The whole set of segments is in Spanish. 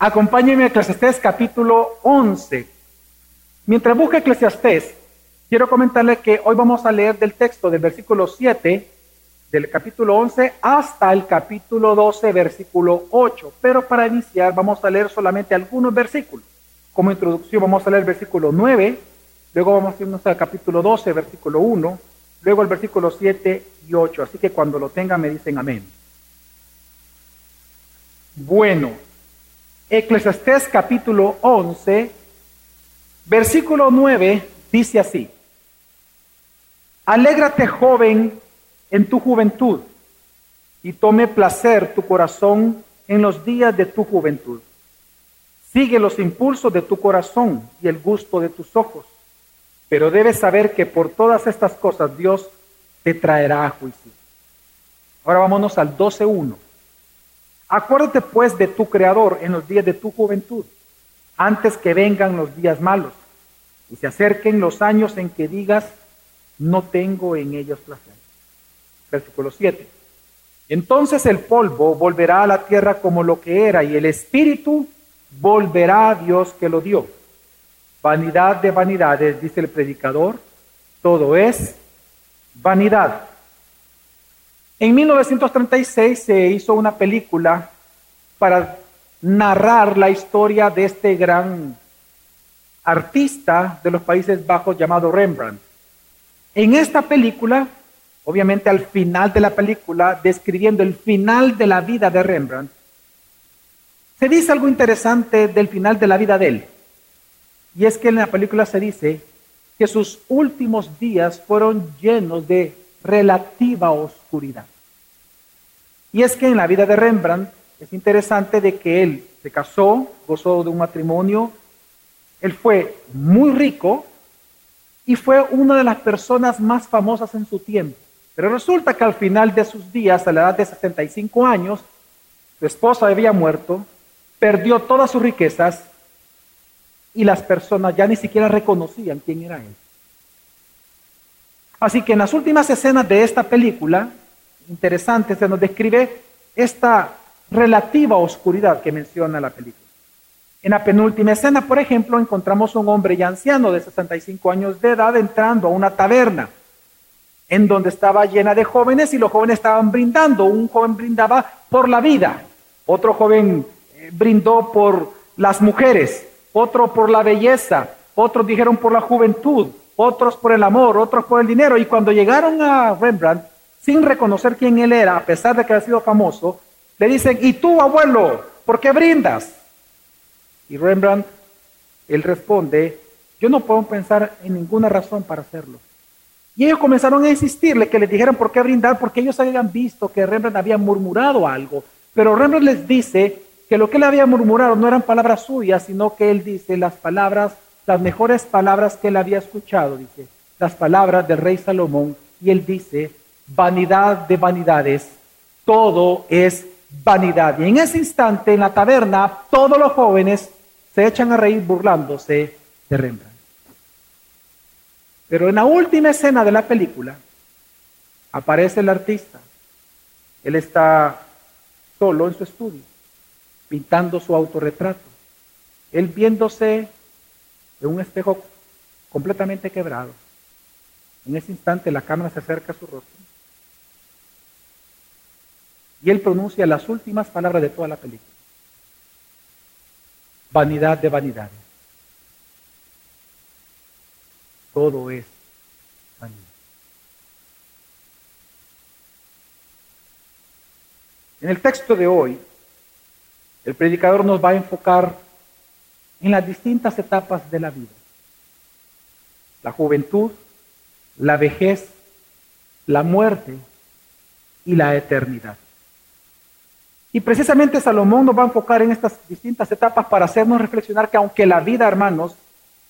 Acompáñenme a Eclesiastés capítulo 11. Mientras busca Eclesiastés, quiero comentarle que hoy vamos a leer del texto del versículo 7 del capítulo 11 hasta el capítulo 12, versículo 8. Pero para iniciar vamos a leer solamente algunos versículos. Como introducción vamos a leer el versículo 9, luego vamos a irnos al capítulo 12, versículo 1, luego el versículo 7 y 8. Así que cuando lo tengan me dicen amén. Bueno, Eclesiastés capítulo 11, versículo 9 dice así. Alégrate joven en tu juventud y tome placer tu corazón en los días de tu juventud. Sigue los impulsos de tu corazón y el gusto de tus ojos, pero debes saber que por todas estas cosas Dios te traerá a juicio. Ahora vámonos al 12.1. Acuérdate pues de tu Creador en los días de tu juventud, antes que vengan los días malos y se acerquen los años en que digas, no tengo en ellos placer. Versículo 7. Entonces el polvo volverá a la tierra como lo que era y el espíritu volverá a Dios que lo dio. Vanidad de vanidades, dice el predicador, todo es vanidad. En 1936 se hizo una película para narrar la historia de este gran artista de los Países Bajos llamado Rembrandt. En esta película, obviamente al final de la película, describiendo el final de la vida de Rembrandt, se dice algo interesante del final de la vida de él. Y es que en la película se dice que sus últimos días fueron llenos de relativa oscuridad. Y es que en la vida de Rembrandt es interesante de que él se casó, gozó de un matrimonio, él fue muy rico y fue una de las personas más famosas en su tiempo. Pero resulta que al final de sus días, a la edad de 65 años, su esposa había muerto, perdió todas sus riquezas y las personas ya ni siquiera reconocían quién era él. Así que en las últimas escenas de esta película, interesante, se nos describe esta relativa oscuridad que menciona la película. En la penúltima escena, por ejemplo, encontramos un hombre ya anciano de 65 años de edad entrando a una taberna en donde estaba llena de jóvenes y los jóvenes estaban brindando. Un joven brindaba por la vida, otro joven eh, brindó por las mujeres, otro por la belleza, otros dijeron por la juventud, otros por el amor, otros por el dinero. Y cuando llegaron a Rembrandt, sin reconocer quién él era, a pesar de que había sido famoso, le dicen, ¿y tú, abuelo, por qué brindas? Y Rembrandt, él responde, yo no puedo pensar en ninguna razón para hacerlo. Y ellos comenzaron a insistirle que le dijeran por qué brindar, porque ellos habían visto que Rembrandt había murmurado algo. Pero Rembrandt les dice que lo que él había murmurado no eran palabras suyas, sino que él dice las palabras las mejores palabras que él había escuchado, dice, las palabras del rey Salomón, y él dice, vanidad de vanidades, todo es vanidad. Y en ese instante, en la taberna, todos los jóvenes se echan a reír burlándose de Rembrandt. Pero en la última escena de la película, aparece el artista. Él está solo en su estudio, pintando su autorretrato. Él viéndose de un espejo completamente quebrado. En ese instante la cámara se acerca a su rostro y él pronuncia las últimas palabras de toda la película. Vanidad de vanidades. Todo es vanidad. En el texto de hoy, el predicador nos va a enfocar en las distintas etapas de la vida. La juventud, la vejez, la muerte y la eternidad. Y precisamente Salomón nos va a enfocar en estas distintas etapas para hacernos reflexionar que aunque la vida, hermanos,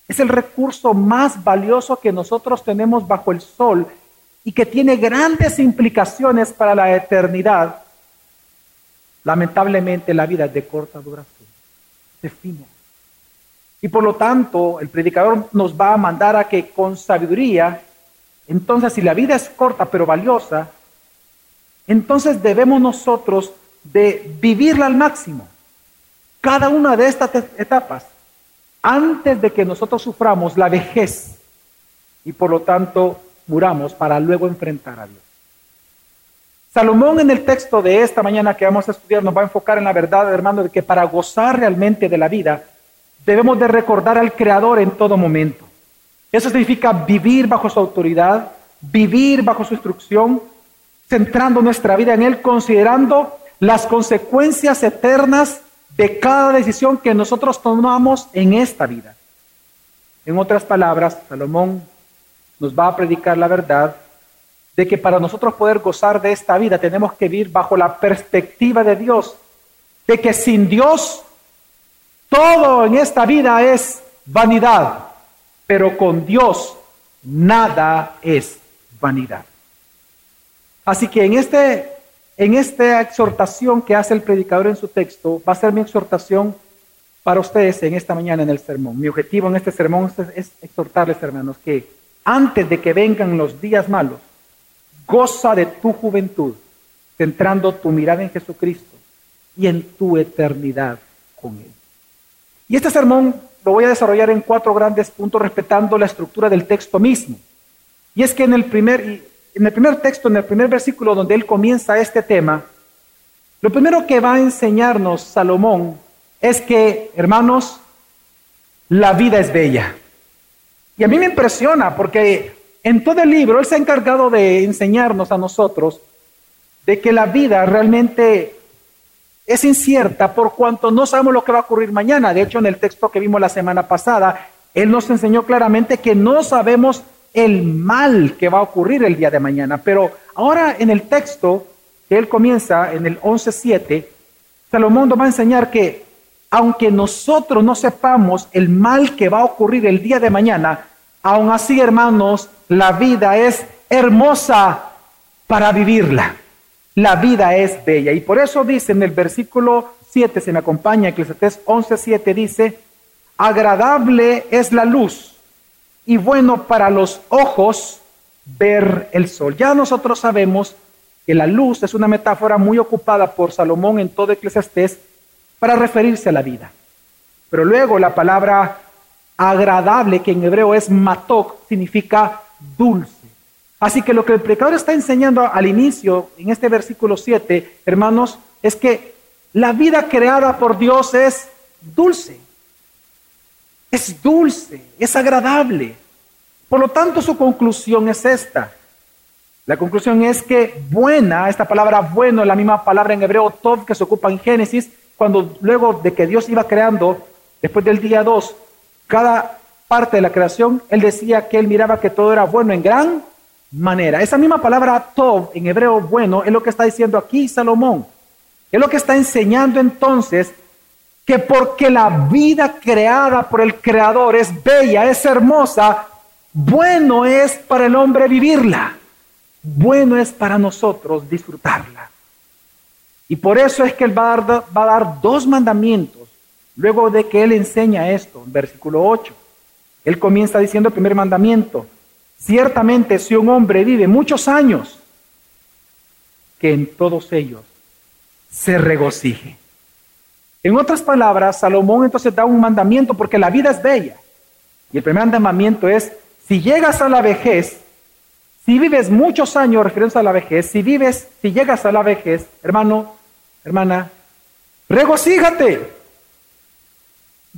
es el recurso más valioso que nosotros tenemos bajo el sol y que tiene grandes implicaciones para la eternidad, lamentablemente la vida es de corta duración, se fina. Y por lo tanto, el predicador nos va a mandar a que con sabiduría, entonces si la vida es corta pero valiosa, entonces debemos nosotros de vivirla al máximo. cada una de estas etapas antes de que nosotros suframos la vejez y por lo tanto muramos para luego enfrentar a Dios. Salomón en el texto de esta mañana que vamos a estudiar nos va a enfocar en la verdad, hermano, de que para gozar realmente de la vida debemos de recordar al Creador en todo momento. Eso significa vivir bajo su autoridad, vivir bajo su instrucción, centrando nuestra vida en Él, considerando las consecuencias eternas de cada decisión que nosotros tomamos en esta vida. En otras palabras, Salomón nos va a predicar la verdad de que para nosotros poder gozar de esta vida tenemos que vivir bajo la perspectiva de Dios, de que sin Dios todo en esta vida es vanidad, pero con Dios nada es vanidad. Así que en, este, en esta exhortación que hace el predicador en su texto, va a ser mi exhortación para ustedes en esta mañana en el sermón. Mi objetivo en este sermón es, es exhortarles, hermanos, que antes de que vengan los días malos, goza de tu juventud, centrando tu mirada en Jesucristo y en tu eternidad con Él. Y este sermón lo voy a desarrollar en cuatro grandes puntos respetando la estructura del texto mismo. Y es que en el primer, en el primer texto, en el primer versículo donde él comienza este tema, lo primero que va a enseñarnos Salomón es que, hermanos, la vida es bella. Y a mí me impresiona porque en todo el libro él se ha encargado de enseñarnos a nosotros de que la vida realmente es incierta por cuanto no sabemos lo que va a ocurrir mañana. De hecho, en el texto que vimos la semana pasada, él nos enseñó claramente que no sabemos el mal que va a ocurrir el día de mañana. Pero ahora en el texto que él comienza, en el 11.7, Salomón nos va a enseñar que aunque nosotros no sepamos el mal que va a ocurrir el día de mañana, aún así, hermanos, la vida es hermosa para vivirla. La vida es bella. Y por eso dice en el versículo 7, se me acompaña, Eclesiastés 11.7 dice, agradable es la luz y bueno para los ojos ver el sol. Ya nosotros sabemos que la luz es una metáfora muy ocupada por Salomón en todo Eclesiastés para referirse a la vida. Pero luego la palabra agradable, que en hebreo es matok, significa dulce. Así que lo que el predicador está enseñando al inicio, en este versículo 7, hermanos, es que la vida creada por Dios es dulce es dulce, es agradable. Por lo tanto, su conclusión es esta. La conclusión es que buena, esta palabra bueno es la misma palabra en hebreo tov que se ocupa en Génesis, cuando luego de que Dios iba creando, después del día 2, cada parte de la creación, él decía que él miraba que todo era bueno en gran manera. Esa misma palabra tov en hebreo bueno es lo que está diciendo aquí Salomón. Es lo que está enseñando entonces que porque la vida creada por el Creador es bella, es hermosa, bueno es para el hombre vivirla, bueno es para nosotros disfrutarla. Y por eso es que Él va a dar, va a dar dos mandamientos luego de que Él enseña esto, en versículo 8. Él comienza diciendo el primer mandamiento, ciertamente si un hombre vive muchos años, que en todos ellos se regocije. En otras palabras, Salomón entonces da un mandamiento porque la vida es bella. Y el primer mandamiento es, si llegas a la vejez, si vives muchos años refiriéndose a la vejez, si vives, si llegas a la vejez, hermano, hermana, regocíjate.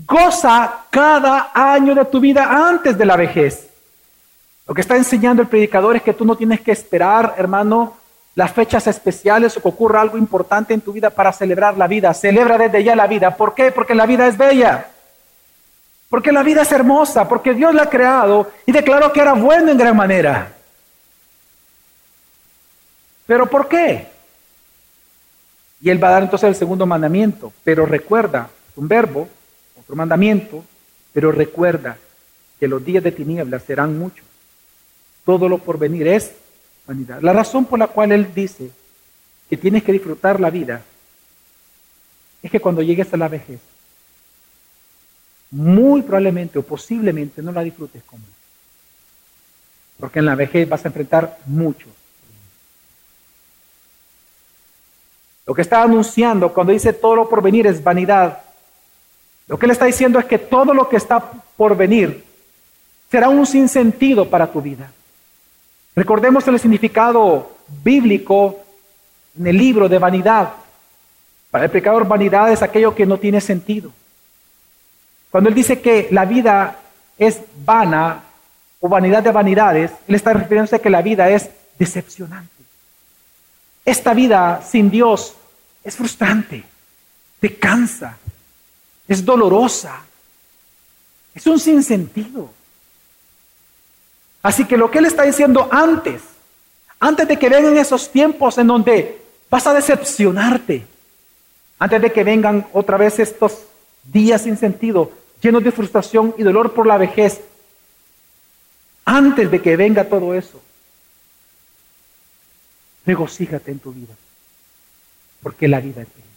Goza cada año de tu vida antes de la vejez. Lo que está enseñando el predicador es que tú no tienes que esperar, hermano, las fechas especiales o que ocurra algo importante en tu vida para celebrar la vida. Celebra desde ya la vida. ¿Por qué? Porque la vida es bella. Porque la vida es hermosa, porque Dios la ha creado y declaró que era bueno en gran manera. ¿Pero por qué? Y Él va a dar entonces el segundo mandamiento. Pero recuerda, un verbo, otro mandamiento, pero recuerda que los días de tinieblas serán muchos. Todo lo por venir es la razón por la cual Él dice que tienes que disfrutar la vida es que cuando llegues a la vejez, muy probablemente o posiblemente no la disfrutes como. Porque en la vejez vas a enfrentar mucho. Lo que está anunciando cuando dice todo lo por venir es vanidad, Lo que él está diciendo es que todo lo que está por venir será un sinsentido para tu vida. Recordemos el significado bíblico en el libro de vanidad. Para el pecador vanidad es aquello que no tiene sentido. Cuando él dice que la vida es vana o vanidad de vanidades, él está refiriéndose a que la vida es decepcionante. Esta vida sin Dios es frustrante, te cansa, es dolorosa, es un sinsentido. Así que lo que él está diciendo antes, antes de que vengan esos tiempos en donde vas a decepcionarte, antes de que vengan otra vez estos días sin sentido, llenos de frustración y dolor por la vejez, antes de que venga todo eso, regocíjate en tu vida, porque la vida es bella.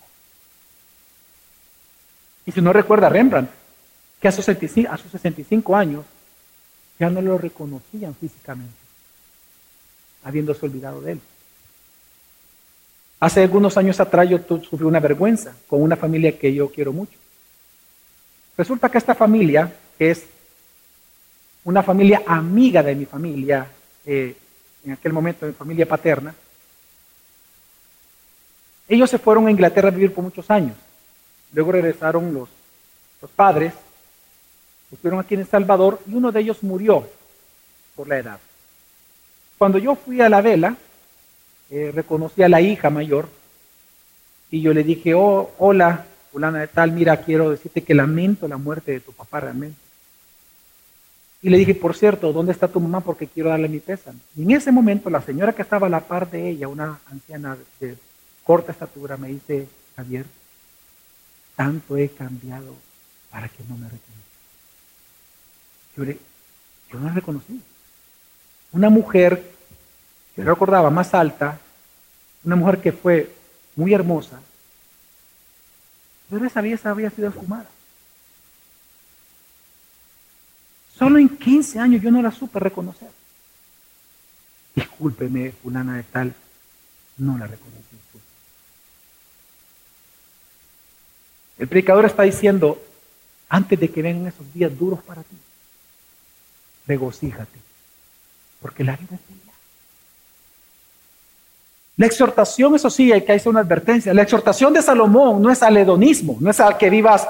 Y si no recuerda Rembrandt, que a sus, 65, a sus 65 años ya no lo reconocían físicamente, habiéndose olvidado de él. Hace algunos años atrás yo sufrí una vergüenza con una familia que yo quiero mucho. Resulta que esta familia es una familia amiga de mi familia, eh, en aquel momento mi familia paterna. Ellos se fueron a Inglaterra a vivir por muchos años. Luego regresaron los, los padres, estuvieron aquí en El Salvador y uno de ellos murió por la edad. Cuando yo fui a la vela, eh, reconocí a la hija mayor y yo le dije, oh, hola, fulana de tal, mira, quiero decirte que lamento la muerte de tu papá realmente. Y le dije, por cierto, ¿dónde está tu mamá? Porque quiero darle mi pésame. Y en ese momento la señora que estaba a la par de ella, una anciana de corta estatura, me dice, Javier, tanto he cambiado para que no me reconozca. Yo, le, yo no la reconocí. Una mujer, que recordaba, más alta, una mujer que fue muy hermosa, pero esa belleza había sido fumada. Solo en 15 años yo no la supe reconocer. Discúlpeme, fulana de tal, no la reconocí. El predicador está diciendo, antes de que vengan esos días duros para ti, regocíjate, porque la vida es bella. La exhortación, eso sí, hay que hacer una advertencia. La exhortación de Salomón no es al hedonismo, no es al que vivas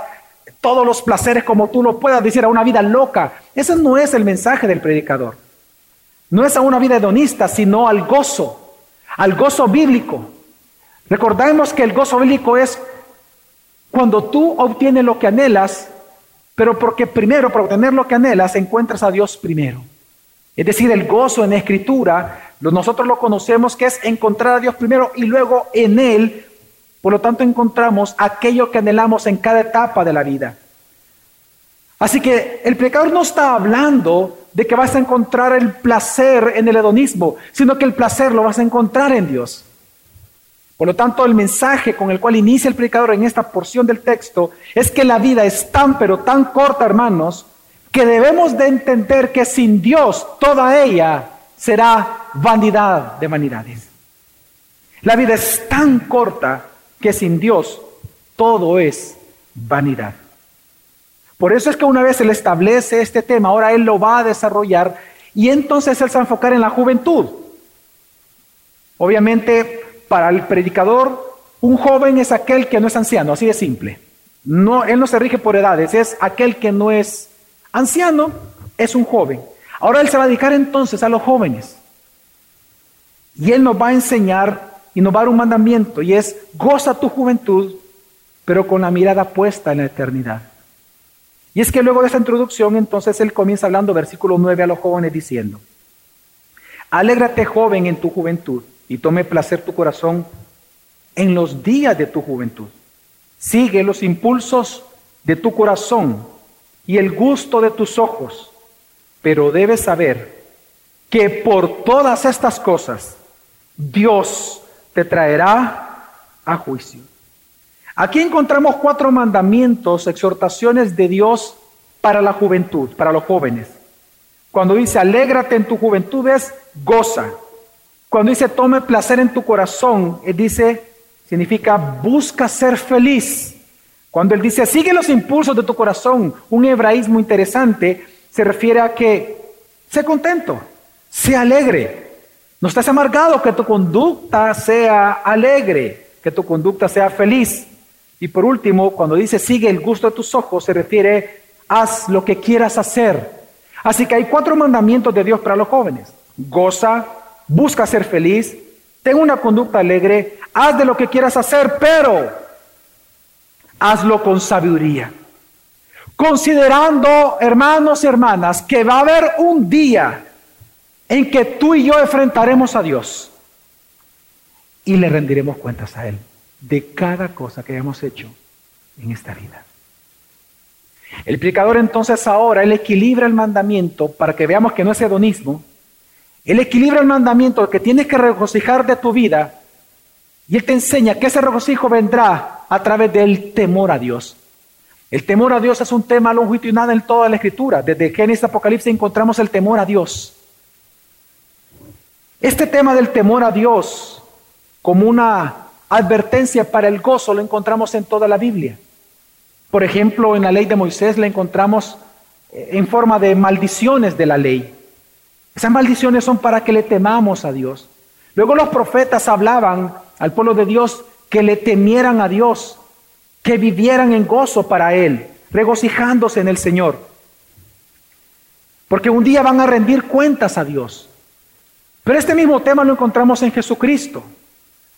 todos los placeres como tú lo puedas decir, a una vida loca. Ese no es el mensaje del predicador. No es a una vida hedonista, sino al gozo, al gozo bíblico. Recordemos que el gozo bíblico es cuando tú obtienes lo que anhelas, pero porque primero, para obtener lo que anhelas, encuentras a Dios primero. Es decir, el gozo en la escritura, nosotros lo conocemos que es encontrar a Dios primero y luego en Él, por lo tanto encontramos aquello que anhelamos en cada etapa de la vida. Así que el pecador no está hablando de que vas a encontrar el placer en el hedonismo, sino que el placer lo vas a encontrar en Dios. Por lo tanto, el mensaje con el cual inicia el predicador en esta porción del texto es que la vida es tan pero tan corta, hermanos, que debemos de entender que sin Dios toda ella será vanidad de vanidades. La vida es tan corta que sin Dios todo es vanidad. Por eso es que una vez Él establece este tema, ahora Él lo va a desarrollar y entonces Él se va a enfocar en la juventud. Obviamente, para el predicador, un joven es aquel que no es anciano, así de simple. No, él no se rige por edades, es aquel que no es anciano es un joven. Ahora Él se va a dedicar entonces a los jóvenes. Y Él nos va a enseñar y nos va a dar un mandamiento y es goza tu juventud, pero con la mirada puesta en la eternidad. Y es que luego de esa introducción, entonces Él comienza hablando, versículo 9, a los jóvenes diciendo, Alégrate joven en tu juventud y tome placer tu corazón en los días de tu juventud. Sigue los impulsos de tu corazón y el gusto de tus ojos, pero debes saber que por todas estas cosas Dios te traerá a juicio. Aquí encontramos cuatro mandamientos, exhortaciones de Dios para la juventud, para los jóvenes. Cuando dice, alégrate en tu juventud es goza. Cuando dice, tome placer en tu corazón, dice, significa busca ser feliz. Cuando él dice, sigue los impulsos de tu corazón, un hebraísmo interesante, se refiere a que sé contento, sé alegre. No estás amargado, que tu conducta sea alegre, que tu conducta sea feliz. Y por último, cuando dice sigue el gusto de tus ojos, se refiere haz lo que quieras hacer. Así que hay cuatro mandamientos de Dios para los jóvenes. Goza, busca ser feliz, ten una conducta alegre, haz de lo que quieras hacer, pero hazlo con sabiduría. Considerando, hermanos y hermanas, que va a haber un día en que tú y yo enfrentaremos a Dios y le rendiremos cuentas a Él de cada cosa que hayamos hecho en esta vida. El predicador entonces ahora, él equilibra el mandamiento para que veamos que no es hedonismo. Él equilibra el mandamiento que tienes que regocijar de tu vida y él te enseña que ese regocijo vendrá a través del temor a Dios. El temor a Dios es un tema longitudinal en toda la escritura. Desde Génesis Apocalipsis encontramos el temor a Dios. Este tema del temor a Dios como una advertencia para el gozo lo encontramos en toda la Biblia. Por ejemplo, en la ley de Moisés la encontramos eh, en forma de maldiciones de la ley. Esas maldiciones son para que le temamos a Dios. Luego los profetas hablaban al pueblo de Dios que le temieran a Dios, que vivieran en gozo para Él, regocijándose en el Señor. Porque un día van a rendir cuentas a Dios. Pero este mismo tema lo encontramos en Jesucristo.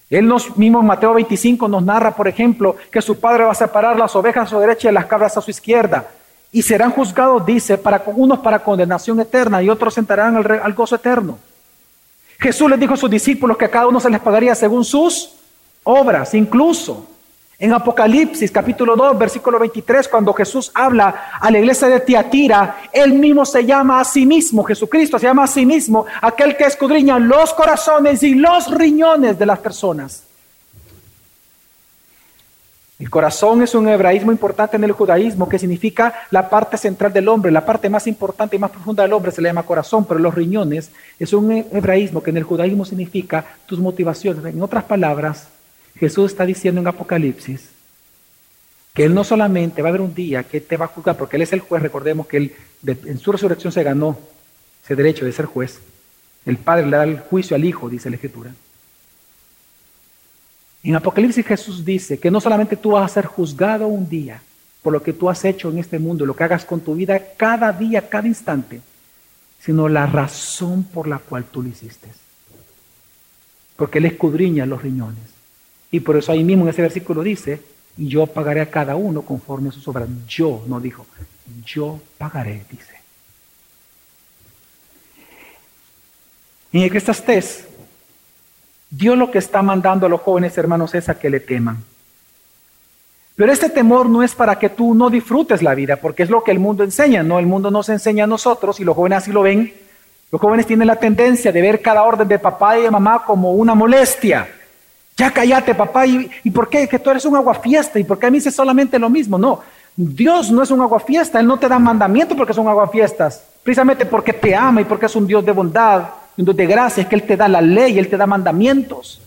Él nos, mismo en Mateo 25 nos narra, por ejemplo, que su padre va a separar las ovejas a su derecha y las cabras a su izquierda. Y serán juzgados, dice, para, unos para condenación eterna y otros entrarán al, al gozo eterno. Jesús les dijo a sus discípulos que a cada uno se les pagaría según sus obras, incluso. En Apocalipsis capítulo 2, versículo 23, cuando Jesús habla a la iglesia de Tiatira, él mismo se llama a sí mismo, Jesucristo se llama a sí mismo, aquel que escudriña los corazones y los riñones de las personas. El corazón es un hebraísmo importante en el judaísmo que significa la parte central del hombre, la parte más importante y más profunda del hombre se le llama corazón, pero los riñones es un hebraísmo que en el judaísmo significa tus motivaciones. En otras palabras, Jesús está diciendo en Apocalipsis que Él no solamente va a haber un día que te va a juzgar, porque Él es el juez, recordemos que Él en su resurrección se ganó ese derecho de ser juez. El Padre le da el juicio al Hijo, dice la Escritura. En Apocalipsis Jesús dice que no solamente tú vas a ser juzgado un día por lo que tú has hecho en este mundo, lo que hagas con tu vida cada día, cada instante, sino la razón por la cual tú lo hiciste. Porque Él escudriña los riñones. Y por eso ahí mismo en ese versículo dice, y yo pagaré a cada uno conforme a sus obras. Yo, no dijo, yo pagaré, dice. En Eclesiastés, Dios lo que está mandando a los jóvenes hermanos es a que le teman. Pero este temor no es para que tú no disfrutes la vida, porque es lo que el mundo enseña, ¿no? El mundo nos enseña a nosotros y los jóvenes así lo ven. Los jóvenes tienen la tendencia de ver cada orden de papá y de mamá como una molestia. Ya cállate, papá. ¿Y, por qué? Que tú eres un aguafiesta. ¿Y por qué a mí dice solamente lo mismo? No. Dios no es un aguafiesta. Él no te da mandamiento porque son aguafiestas. Precisamente porque te ama y porque es un Dios de bondad, de gracia. Es que Él te da la ley, Él te da mandamientos.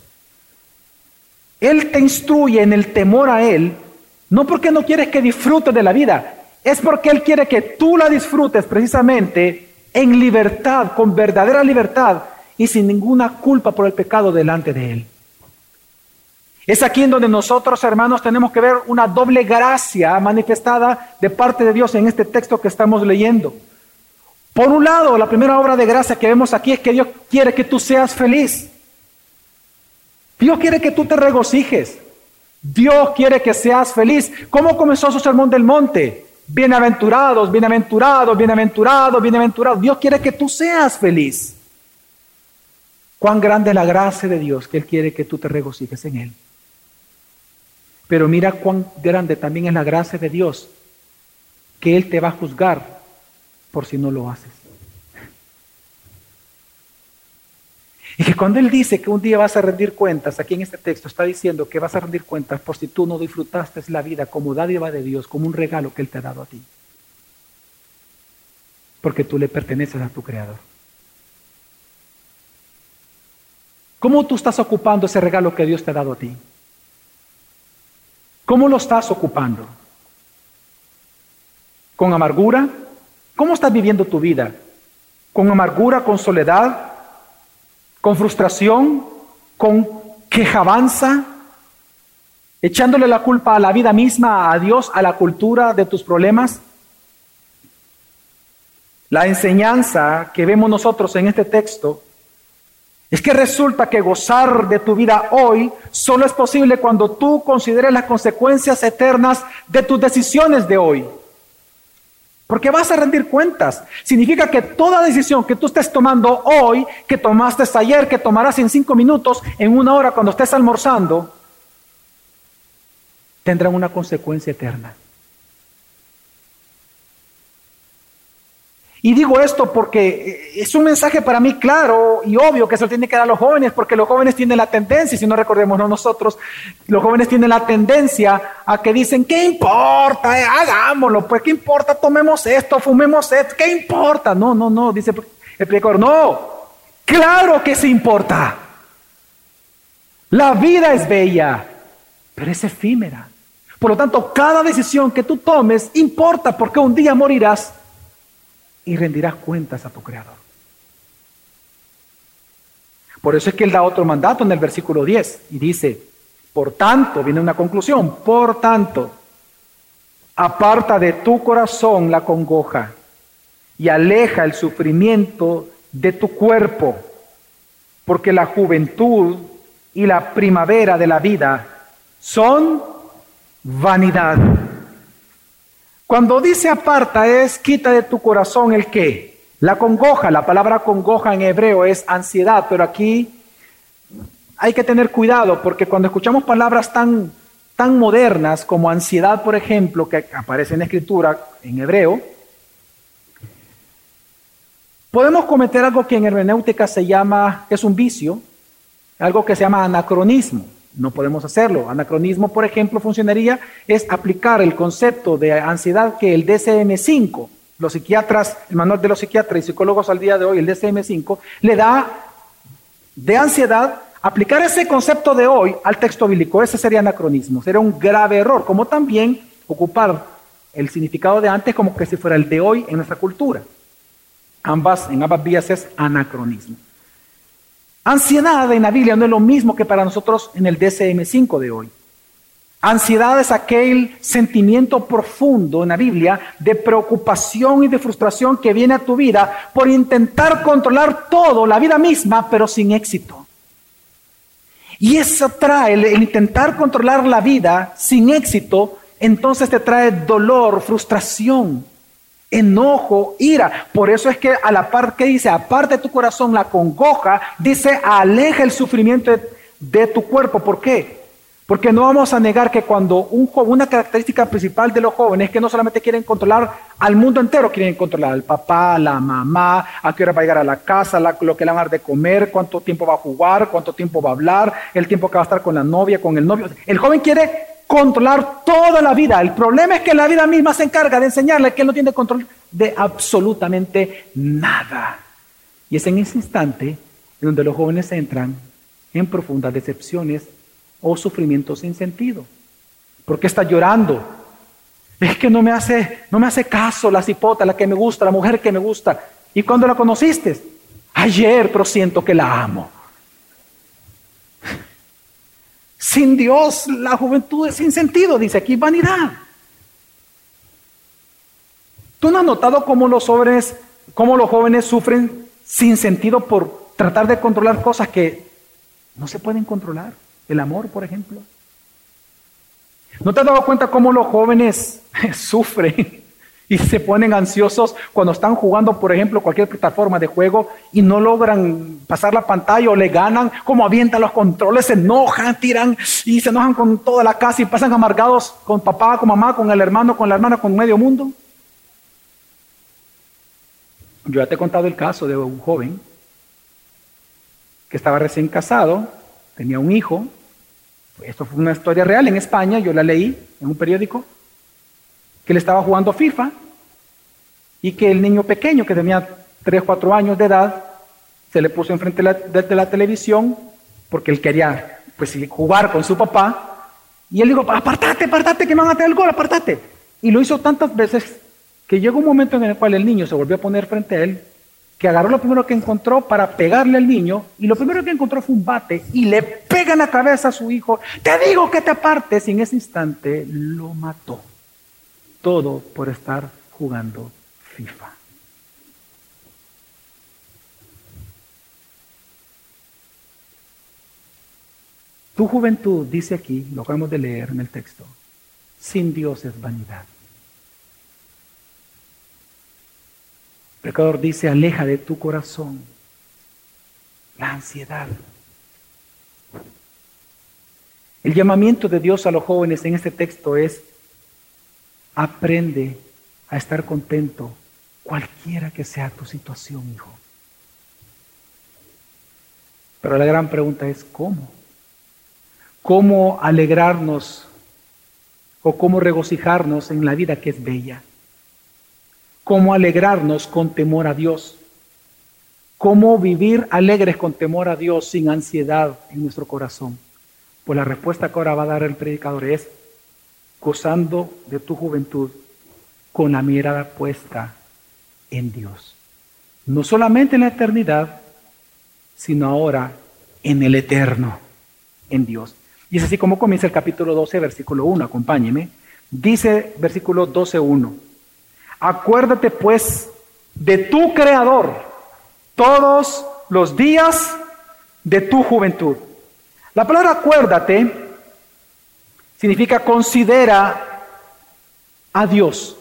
Él te instruye en el temor a Él, no porque no quieres que disfrutes de la vida, es porque Él quiere que tú la disfrutes precisamente en libertad, con verdadera libertad y sin ninguna culpa por el pecado delante de Él. Es aquí en donde nosotros, hermanos, tenemos que ver una doble gracia manifestada de parte de Dios en este texto que estamos leyendo. Por un lado, la primera obra de gracia que vemos aquí es que Dios quiere que tú seas feliz. Dios quiere que tú te regocijes. Dios quiere que seas feliz. ¿Cómo comenzó su sermón del monte? Bienaventurados, bienaventurados, bienaventurados, bienaventurados. Dios quiere que tú seas feliz. Cuán grande es la gracia de Dios que Él quiere que tú te regocijes en Él. Pero mira cuán grande también es la gracia de Dios, que Él te va a juzgar por si no lo haces. Y que cuando Él dice que un día vas a rendir cuentas, aquí en este texto está diciendo que vas a rendir cuentas por si tú no disfrutaste la vida como dádiva de Dios, como un regalo que Él te ha dado a ti. Porque tú le perteneces a tu Creador. ¿Cómo tú estás ocupando ese regalo que Dios te ha dado a ti? ¿Cómo lo estás ocupando? con amargura? ¿Cómo estás viviendo tu vida? ¿Con amargura, con soledad, con frustración, con quejabanza? ¿Echándole la culpa a la vida misma, a Dios, a la cultura de tus problemas? La enseñanza que vemos nosotros en este texto es que resulta que gozar de tu vida hoy solo es posible cuando tú consideres las consecuencias eternas de tus decisiones de hoy. Porque vas a rendir cuentas. Significa que toda decisión que tú estés tomando hoy, que tomaste ayer, que tomarás en cinco minutos, en una hora cuando estés almorzando, tendrán una consecuencia eterna. Y digo esto porque eh, es un mensaje para mí claro y obvio que se lo tiene que dar a los jóvenes, porque los jóvenes tienen la tendencia, si no recordemos nosotros, los jóvenes tienen la tendencia a que dicen, ¿qué importa? Eh, hagámoslo, pues ¿qué importa? Tomemos esto, fumemos esto, ¿qué importa? No, no, no, dice el predicador, no, claro que sí importa. La vida es bella, pero es efímera. Por lo tanto, cada decisión que tú tomes importa porque un día morirás y rendirás cuentas a tu Creador. Por eso es que Él da otro mandato en el versículo 10 y dice, por tanto, viene una conclusión, por tanto, aparta de tu corazón la congoja y aleja el sufrimiento de tu cuerpo, porque la juventud y la primavera de la vida son vanidad. Cuando dice aparta es quita de tu corazón el qué. La congoja, la palabra congoja en hebreo es ansiedad, pero aquí hay que tener cuidado porque cuando escuchamos palabras tan, tan modernas como ansiedad, por ejemplo, que aparece en la escritura en hebreo, podemos cometer algo que en hermenéutica se llama, que es un vicio, algo que se llama anacronismo. No podemos hacerlo. Anacronismo, por ejemplo, funcionaría es aplicar el concepto de ansiedad que el DCM5, los psiquiatras, el manual de los psiquiatras y psicólogos al día de hoy, el DCM5, le da de ansiedad aplicar ese concepto de hoy al texto bíblico. Ese sería anacronismo. Sería un grave error, como también ocupar el significado de antes como que si fuera el de hoy en nuestra cultura. Ambas, en ambas vías es anacronismo. Ansiedad en la Biblia no es lo mismo que para nosotros en el DCM5 de hoy. Ansiedad es aquel sentimiento profundo en la Biblia de preocupación y de frustración que viene a tu vida por intentar controlar todo, la vida misma, pero sin éxito. Y eso trae, el, intentar controlar la vida sin éxito, entonces te trae dolor, frustración, enojo, ira. Por eso es que a la par que dice, aparte de tu corazón la congoja, dice, aleja el sufrimiento de, tu cuerpo. ¿Por qué? Porque no vamos a negar que cuando un joven, una característica principal de los jóvenes es que no solamente quieren controlar al mundo entero, quieren controlar al papá, la mamá, a qué hora va a llegar a la casa, lo que le van a dar de comer, cuánto tiempo va a jugar, cuánto tiempo va a hablar, el tiempo que va a estar con la novia, con el novio. El joven quiere controlar toda la vida. El problema es que la vida misma se encarga de enseñarle que él no tiene control de absolutamente nada. Y es en ese instante en donde los jóvenes entran en profundas decepciones o sufrimientos sin sentido. ¿Por qué está llorando? Es que no me hace, no me hace caso la cipota, la que me gusta, la mujer que me gusta. ¿Y cuándo la conociste? Ayer, pero siento que la amo. Sin Dios, la juventud es sin sentido, dice aquí, vanidad. ¿Tú no has notado cómo los jóvenes, cómo los jóvenes sufren sin sentido por tratar de controlar cosas que no se pueden controlar? El amor, por ejemplo. ¿No te has dado cuenta cómo los jóvenes sufren y se ponen ansiosos cuando están jugando, por ejemplo, cualquier plataforma de juego y no logran pasar la pantalla o le ganan, como avientan los controles, se enojan, tiran y se enojan con toda la casa y pasan amargados con papá, con mamá, con el hermano, con la hermana, con medio mundo. Yo ya te he contado el caso de un joven que estaba recién casado, tenía un hijo, esto fue una historia real en España, yo la leí en un periódico, que le estaba jugando FIFA y que el niño pequeño, que tenía 3, 4 años de edad, se le puso enfrente de la, televisión porque él quería pues, jugar con su papá. Y él dijo, apartate, apartate, que me van a hacer el gol, apartate. Y lo hizo tantas veces que llegó un momento en el cual el niño se volvió a poner frente a él, que agarró lo primero que encontró para pegarle al niño, y lo primero que encontró fue un bate, y le pega en la cabeza a su hijo, te digo que te apartes, y en ese instante lo mató. Todo por estar jugando FIFA. Tu juventud, dice aquí, lo acabamos de leer en el texto, sin Dios es vanidad. El pecador dice, aleja de tu corazón la ansiedad. El llamamiento de Dios a los jóvenes en este texto es, aprende a estar contento cualquiera que sea tu situación, hijo. Pero la gran pregunta es, ¿cómo? ¿Cómo alegrarnos o cómo regocijarnos en la vida que es bella? cómo alegrarnos con temor a Dios, cómo vivir alegres con temor a Dios sin ansiedad en nuestro corazón. Pues la respuesta que ahora va a dar el predicador es gozando de tu juventud con la mirada puesta en Dios. No solamente en la eternidad, sino ahora en el eterno, en Dios. Y es así como comienza el capítulo 12, versículo 1. Acompáñeme. Dice versículo 12, 1. Acuérdate pues de tu Creador todos los días de tu juventud. La palabra acuérdate significa considera a Dios.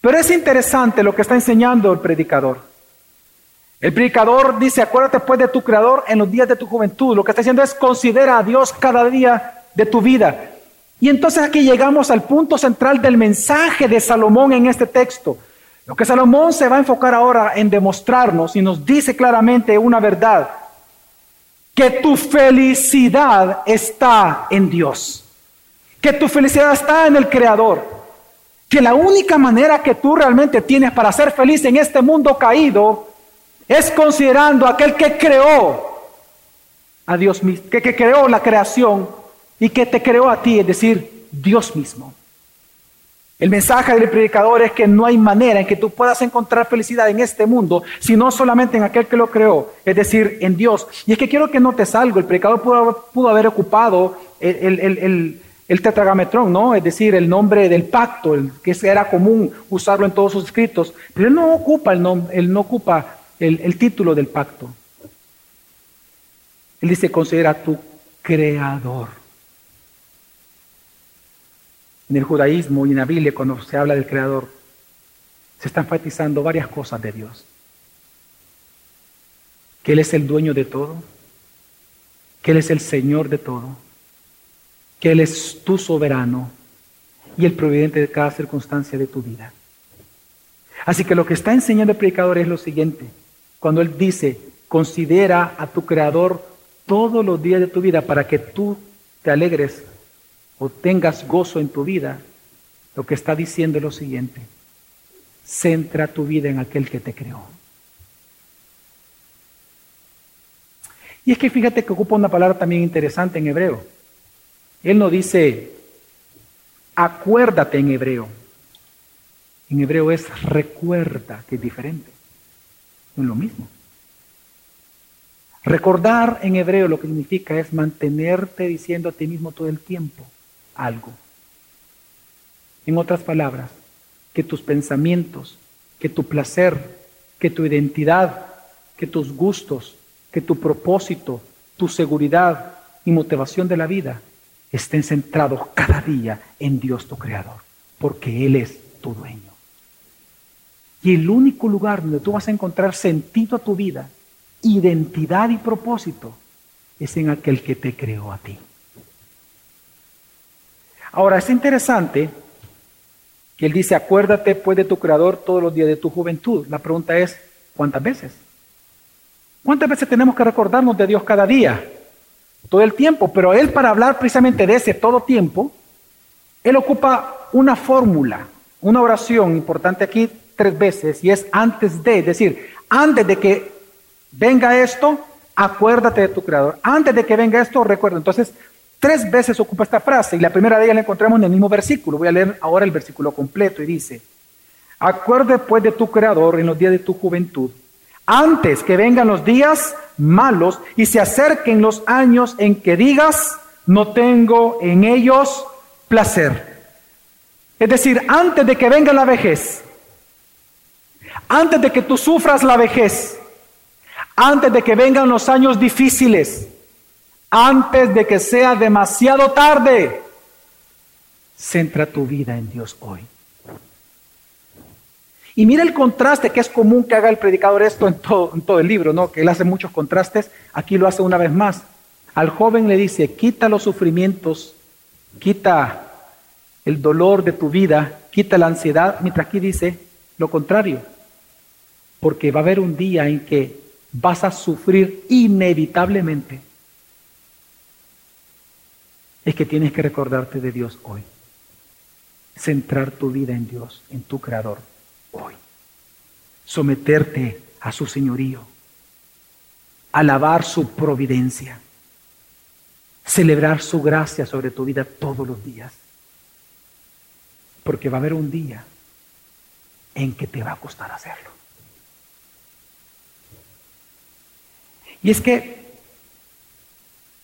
Pero es interesante lo que está enseñando el predicador. El predicador dice, acuérdate pues de tu Creador en los días de tu juventud. Lo que está diciendo es considera a Dios cada día de tu vida. Y entonces aquí llegamos al punto central del mensaje de Salomón en este texto. Lo que Salomón se va a enfocar ahora en demostrarnos y nos dice claramente una verdad, que tu felicidad está en Dios, que tu felicidad está en el Creador, que la única manera que tú realmente tienes para ser feliz en este mundo caído es considerando a aquel que creó a Dios mismo, que, que creó la creación y que te creó a ti, es decir, Dios mismo. El mensaje del predicador es que no hay manera en que tú puedas encontrar felicidad en este mundo, sino solamente en aquel que lo creó, es decir, en Dios. Y es que quiero que notes algo, el predicador pudo, haber ocupado el, tetragametrón, ¿no? Es decir, el nombre del pacto, el, que era común usarlo en todos sus escritos, pero él no ocupa el, él no ocupa el título del pacto. Él dice, considera tu creador. En el judaísmo y en la Biblia, cuando se habla del Creador, se están enfatizando varias cosas de Dios. Que Él es el dueño de todo, que Él es el Señor de todo, que Él es tu soberano y el providente de cada circunstancia de tu vida. Así que lo que está enseñando el predicador es lo siguiente. Cuando Él dice, considera a tu Creador todos los días de tu vida para que tú te alegres o tengas gozo en tu vida, lo que está diciendo es lo siguiente. Centra tu vida en aquel que te creó. Y es que fíjate que ocupa una palabra también interesante en hebreo. Él no dice, acuérdate en hebreo. En hebreo es recuerda, que es diferente. No es lo mismo. Recordar en hebreo lo que significa es mantenerte diciendo a ti mismo todo el tiempo algo. En otras palabras, que tus pensamientos, que tu placer, que tu identidad, que tus gustos, que tu propósito, tu seguridad y motivación de la vida estén centrados cada día en Dios tu Creador, porque Él es tu dueño. Y el único lugar donde tú vas a encontrar sentido a tu vida, identidad y propósito, es en aquel que te creó a ti. Ahora, es interesante que él dice, acuérdate pues de tu Creador todos los días de tu juventud. La pregunta es, ¿cuántas veces? ¿Cuántas veces tenemos que recordarnos de Dios cada día? Todo el tiempo, pero él para hablar precisamente de ese todo tiempo, él ocupa una fórmula, una oración importante aquí tres veces y es antes de, es decir, antes de que venga esto, acuérdate de tu Creador. Antes de que venga esto, recuerda. Entonces, Tres veces ocupa esta frase y la primera de ellas la encontramos en el mismo versículo. Voy a leer ahora el versículo completo y dice, Acuerde pues de tu Creador en los días de tu juventud, antes que vengan los días malos y se acerquen los años en que digas, no tengo en ellos placer. Es decir, antes de que venga la vejez, antes de que tú sufras la vejez, antes de que vengan los años difíciles, antes de que sea demasiado tarde, centra tu vida en Dios hoy. Y mira el contraste que es común que haga el predicador esto en todo, en todo el libro, ¿no? Que él hace muchos contrastes, aquí lo hace una vez más. Al joven le dice, quita los sufrimientos, quita el dolor de tu vida, quita la ansiedad, mientras aquí dice lo contrario, porque va a haber un día en que vas a sufrir inevitablemente. Es que tienes que recordarte de Dios hoy, centrar tu vida en Dios, en tu Creador hoy, someterte a su señorío, alabar su providencia, celebrar su gracia sobre tu vida todos los días, porque va a haber un día en que te va a costar hacerlo. Y es que,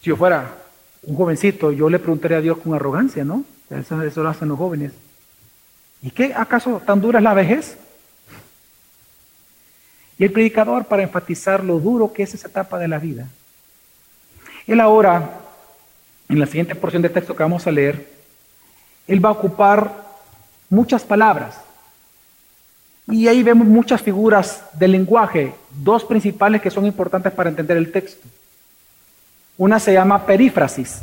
si yo fuera un jovencito, yo le preguntaría a Dios con arrogancia, ¿no? Eso, eso lo hacen los jóvenes. ¿Y qué acaso tan dura es la vejez? Y el predicador, para enfatizar lo duro que es esa etapa de la vida, él ahora, en la siguiente porción de texto que vamos a leer, él va a ocupar muchas palabras. Y ahí vemos muchas figuras del lenguaje, dos principales que son importantes para entender el texto. Una se llama perífrasis.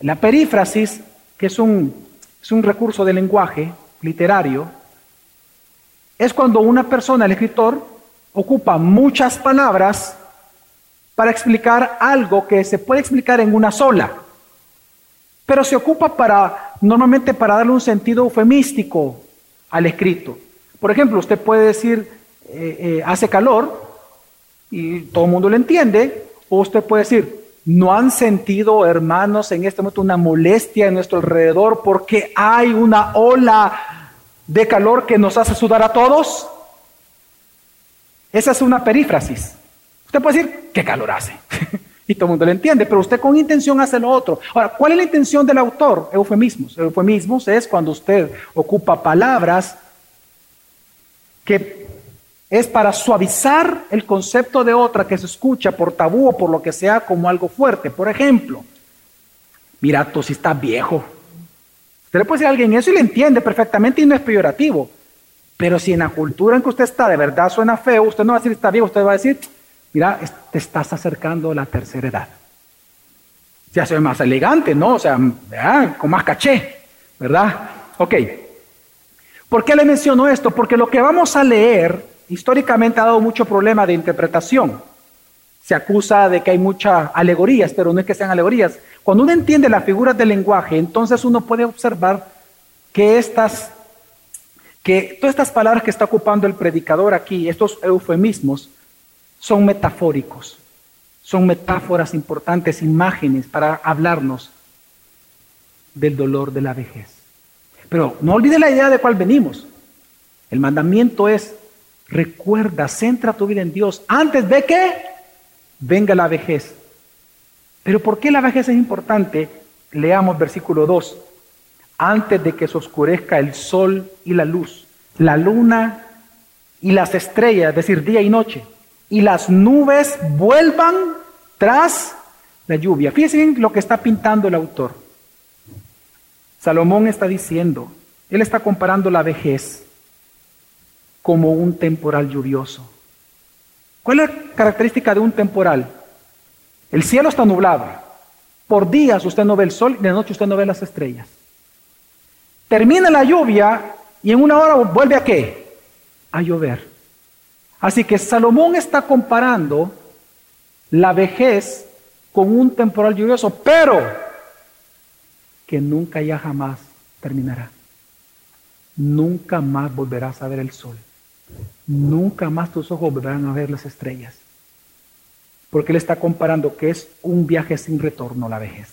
La perífrasis, que es un es un recurso de lenguaje literario, es cuando una persona, el escritor, ocupa muchas palabras para explicar algo que se puede explicar en una sola, pero se ocupa para, normalmente para darle un sentido eufemístico al escrito. Por ejemplo, usted puede decir, eh, eh, hace calor, y todo el mundo lo entiende, o usted puede decir, ¿No han sentido, hermanos, en este momento una molestia en nuestro alrededor porque hay una ola de calor que nos hace sudar a todos? Esa es una perífrasis. Usted puede decir, ¿qué calor hace? y todo el mundo lo entiende, pero usted con intención hace lo otro. Ahora, ¿cuál es la intención del autor? Eufemismos. Eufemismos es cuando usted ocupa palabras que es para suavizar el concepto de otra que se escucha por tabú o por lo que sea como algo fuerte. Por ejemplo, mira, tú si estás viejo. Usted le puede decir a alguien eso y le entiende perfectamente y no es peyorativo. Pero si en la cultura en que usted está de verdad suena feo, usted no va a decir está viejo, usted va a decir, mira, te estás acercando a la tercera edad. Se ve más elegante, ¿no? O sea, con más caché, ¿verdad? Ok. ¿Por qué le menciono esto? Porque lo que vamos a leer históricamente ha dado mucho problema de interpretación. Se acusa de que hay muchas alegorías, pero no es que sean alegorías. Cuando uno entiende las figuras del lenguaje, entonces uno puede observar que estas, que todas estas palabras que está ocupando el predicador aquí, estos eufemismos, son metafóricos, son metáforas importantes, imágenes para hablarnos del dolor de la vejez. Pero no olvide la idea de cuál venimos. El mandamiento es Recuerda, centra tu vida en Dios antes de que venga la vejez. Pero ¿por qué la vejez es importante? Leamos versículo 2. Antes de que se oscurezca el sol y la luz, la luna y las estrellas, es decir, día y noche, y las nubes vuelvan tras la lluvia. Fíjense lo que está pintando el autor. Salomón está diciendo, él está comparando la vejez como un temporal lluvioso. ¿Cuál es la característica de un temporal? El cielo está nublado. Por días usted no ve el sol y de noche usted no ve las estrellas. Termina la lluvia y en una hora vuelve a qué? A llover. Así que Salomón está comparando la vejez con un temporal lluvioso, pero que nunca ya jamás terminará. Nunca más volverás a ver el sol nunca más tus ojos volverán a ver las estrellas. Porque él está comparando que es un viaje sin retorno la vejez.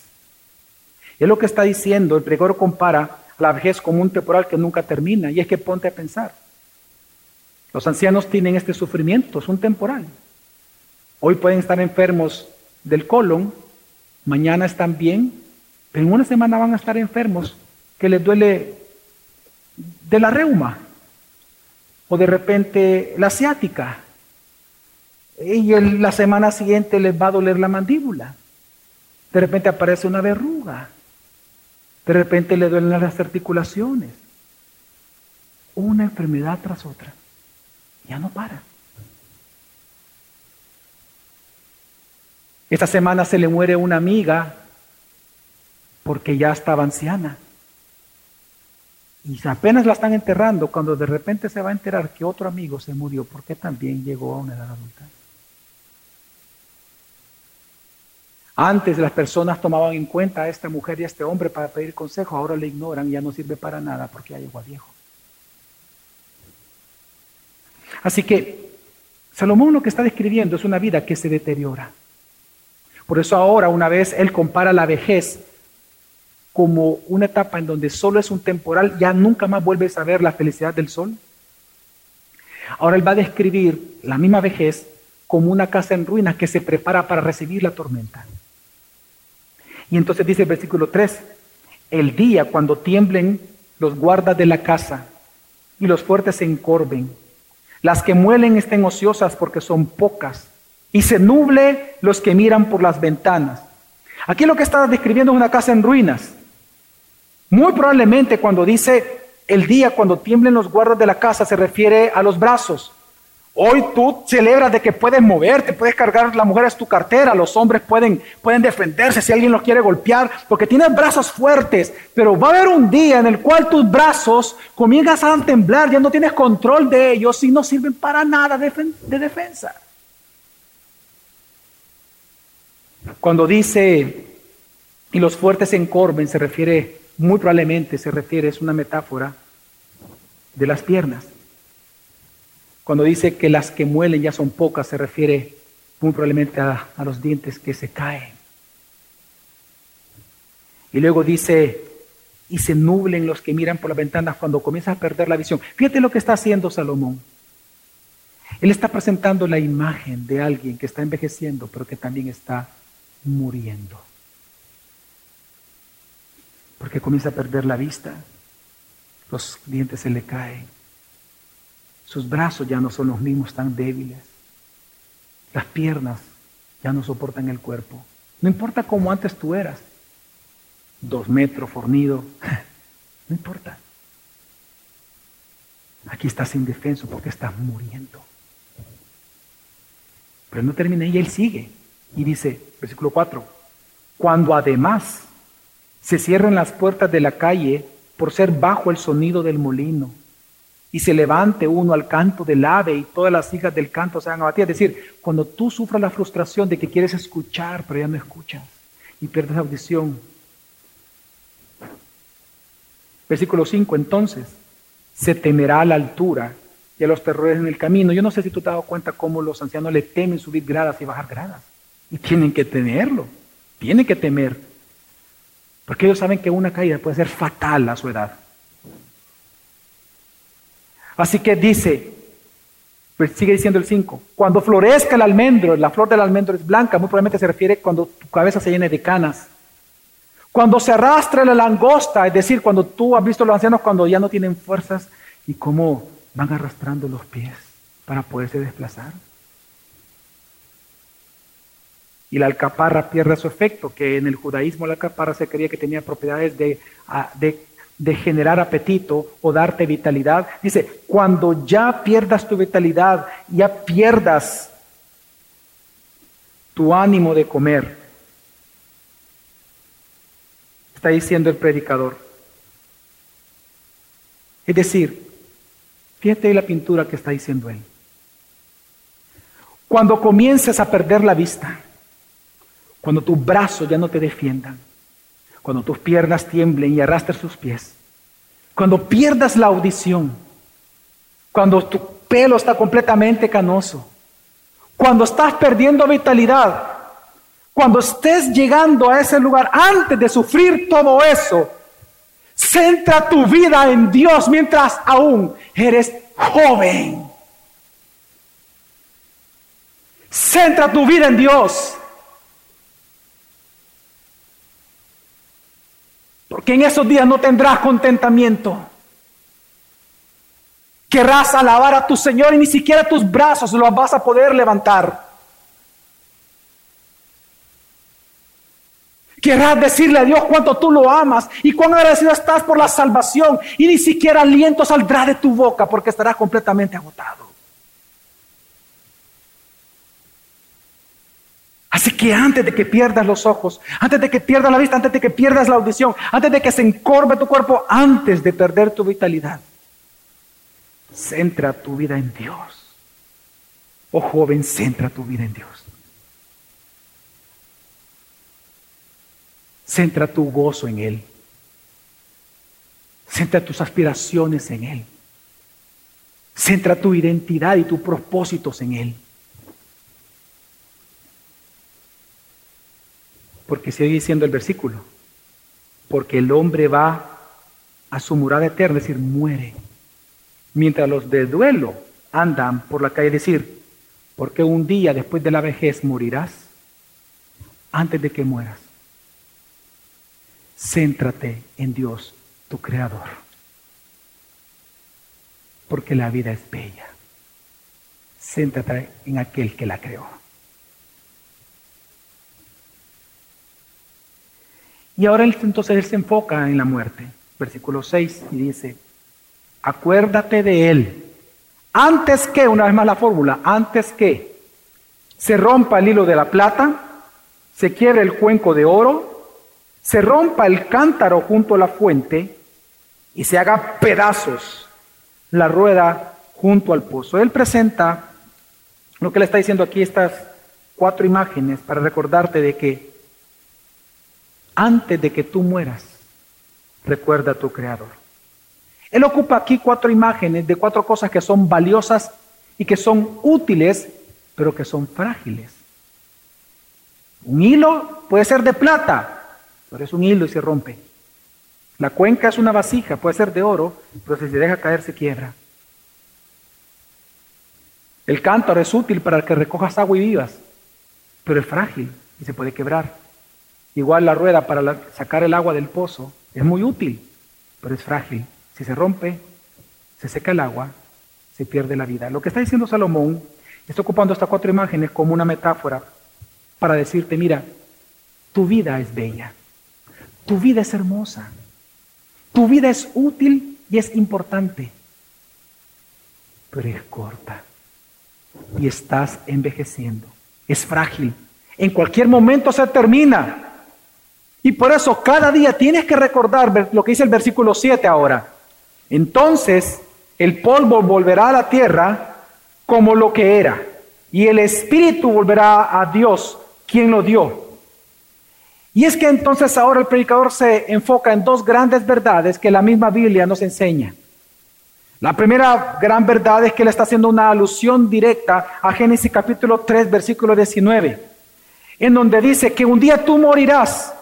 Es lo que está diciendo, el pregor compara la vejez como un temporal que nunca termina. Y es que ponte a pensar. Los ancianos tienen este sufrimiento, es un temporal. Hoy pueden estar enfermos del colon, mañana están bien, pero en una semana van a estar enfermos que les duele de la reuma o de repente la ciática. Y la semana siguiente les va a doler la mandíbula. De repente aparece una verruga. De repente le duelen las articulaciones. Una enfermedad tras otra. Ya no para. Esta semana se le muere una amiga porque ya estaba anciana. Y apenas la están enterrando cuando de repente se va a enterar que otro amigo se murió porque también llegó a una edad adulta. Antes las personas tomaban en cuenta a esta mujer y a este hombre para pedir consejo, ahora le ignoran y ya no sirve para nada porque ya llegó a viejo. Así que Salomón lo que está describiendo es una vida que se deteriora. Por eso ahora, una vez él compara la vejez como una etapa en donde solo es un temporal, ya nunca más vuelves a ver la felicidad del sol. Ahora él va a describir la misma vejez como una casa en ruinas que se prepara para recibir la tormenta. Y entonces dice el versículo 3, el día cuando tiemblen los guardas de la casa y los fuertes se encorven, las que muelen estén ociosas porque son pocas, y se nuble los que miran por las ventanas. Aquí lo que está describiendo es una casa en ruinas. Muy probablemente cuando dice el día cuando tiemblen los guardas de la casa se refiere a los brazos. Hoy tú celebras de que puedes moverte, puedes cargar, la mujer es tu cartera, los hombres pueden, pueden defenderse si alguien los quiere golpear, porque tienes brazos fuertes, pero va a haber un día en el cual tus brazos comienzan a temblar, ya no tienes control de ellos y no sirven para nada de, de defensa. Cuando dice, y los fuertes se encorven, se refiere, muy probablemente se refiere, es una metáfora de las piernas. Cuando dice que las que muelen ya son pocas, se refiere muy probablemente a, los dientes que se caen. Y luego dice, y se nublen los que miran por las ventanas cuando comienza a perder la visión. Fíjate lo que está haciendo Salomón. Él está presentando la imagen de alguien que está envejeciendo, pero que también está muriendo. Porque comienza a perder la vista, los dientes se le caen, sus brazos ya no son los mismos tan débiles. Las piernas ya no soportan el cuerpo. No importa cómo antes tú eras. Dos metros, fornido. No importa. Aquí estás indefenso porque estás muriendo. Pero no termina y él sigue. Y dice, versículo 4, cuando además se cierran las puertas de la calle por ser bajo el sonido del molino y se levante uno al canto del ave y todas las hijas del canto se van a Es decir, cuando tú sufras la frustración de que quieres escuchar, pero ya no escuchas y pierdes audición. Versículo 5, entonces, se temerá a la altura y a los terrores en el camino. Yo no sé si tú te has dado cuenta cómo los ancianos le temen subir gradas y bajar gradas. Y tienen que temerlo, tienen que temer. Porque ellos saben que una caída puede ser fatal a su edad. Así que dice, pues sigue diciendo el 5, cuando florezca el almendro, la flor del almendro es blanca, muy probablemente se refiere cuando tu cabeza se llene de canas. Cuando se arrastre la langosta, es decir, cuando tú has visto a los ancianos cuando ya no tienen fuerzas y cómo van arrastrando los pies para poderse desplazar. Y la alcaparra pierde su efecto, que en el judaísmo la alcaparra se creía que tenía propiedades de, de generar apetito o darte vitalidad. Dice, cuando ya pierdas tu vitalidad, ya pierdas tu ánimo de comer, está diciendo el predicador. Es decir, fíjate la pintura que está diciendo él. Cuando comiences a perder la vista, cuando tus brazos ya no te defiendan, cuando tus piernas tiemblen y arrastres tus pies, cuando pierdas la audición, cuando tu pelo está completamente canoso, cuando estás perdiendo vitalidad, cuando estés llegando a ese lugar antes de sufrir todo eso, Centra tu vida en Dios mientras aún eres joven. Centra tu vida en Dios. Porque en esos días no tendrás contentamiento. Querrás alabar a tu Señor y ni siquiera tus brazos los vas a poder levantar. Querrás decirle a Dios cuánto tú lo amas y cuán agradecido estás por la salvación y ni siquiera aliento saldrá de tu boca porque estarás completamente agotado. Así que antes de que pierdas los ojos, antes de que pierdas la vista, antes de que pierdas la audición, antes de que se encorve tu cuerpo, antes de perder tu vitalidad, centra tu vida en Dios. Oh joven, centra tu vida en Dios. Centra tu gozo en Él. Centra tus aspiraciones en Él. Centra tu identidad y tus propósitos en Él. Porque sigue diciendo el versículo. Porque el hombre va a su morada eterna, es decir, muere. Mientras los de duelo andan por la calle, es decir, porque un día después de la vejez morirás antes de que mueras. Céntrate en Dios, tu Creador. Porque la vida es bella. Céntrate en aquel que la creó. Y ahora entonces él se enfoca en la muerte. Versículo 6 y dice, acuérdate de él. Antes que, una vez más la fórmula, antes que se rompa el hilo de la plata, se quiebre el cuenco de oro, se rompa el cántaro junto a la fuente y se haga pedazos la rueda junto al pozo. Él presenta lo que le está diciendo aquí, estas cuatro imágenes, para recordarte de que antes de que tú mueras, recuerda a tu Creador. Él ocupa aquí cuatro imágenes de cuatro cosas que son valiosas y que son útiles, pero que son frágiles. Un hilo puede ser de plata, pero es un hilo y se rompe. La cuenca es una vasija, puede ser de oro, pero si se deja caer se quiebra. El cántaro es útil para que recojas agua y vivas, pero es frágil y se puede quebrar. Igual la rueda para sacar el agua del pozo es muy útil, pero es frágil. Si se rompe, se seca el agua, se pierde la vida. Lo que está diciendo Salomón está ocupando estas cuatro imágenes como una metáfora para decirte, mira, tu vida es bella. Tu vida es hermosa. Tu vida es útil y es importante. Pero es corta. Y estás envejeciendo. Es frágil. En cualquier momento se termina. Y por eso cada día tienes que recordar lo que dice el versículo 7 ahora. Entonces el polvo volverá a la tierra como lo que era. Y el espíritu volverá a Dios, quien lo dio. Y es que entonces ahora el predicador se enfoca en dos grandes verdades que la misma Biblia nos enseña. La primera gran verdad es que él está haciendo una alusión directa a Génesis capítulo 3, versículo 19, en donde dice que un día tú morirás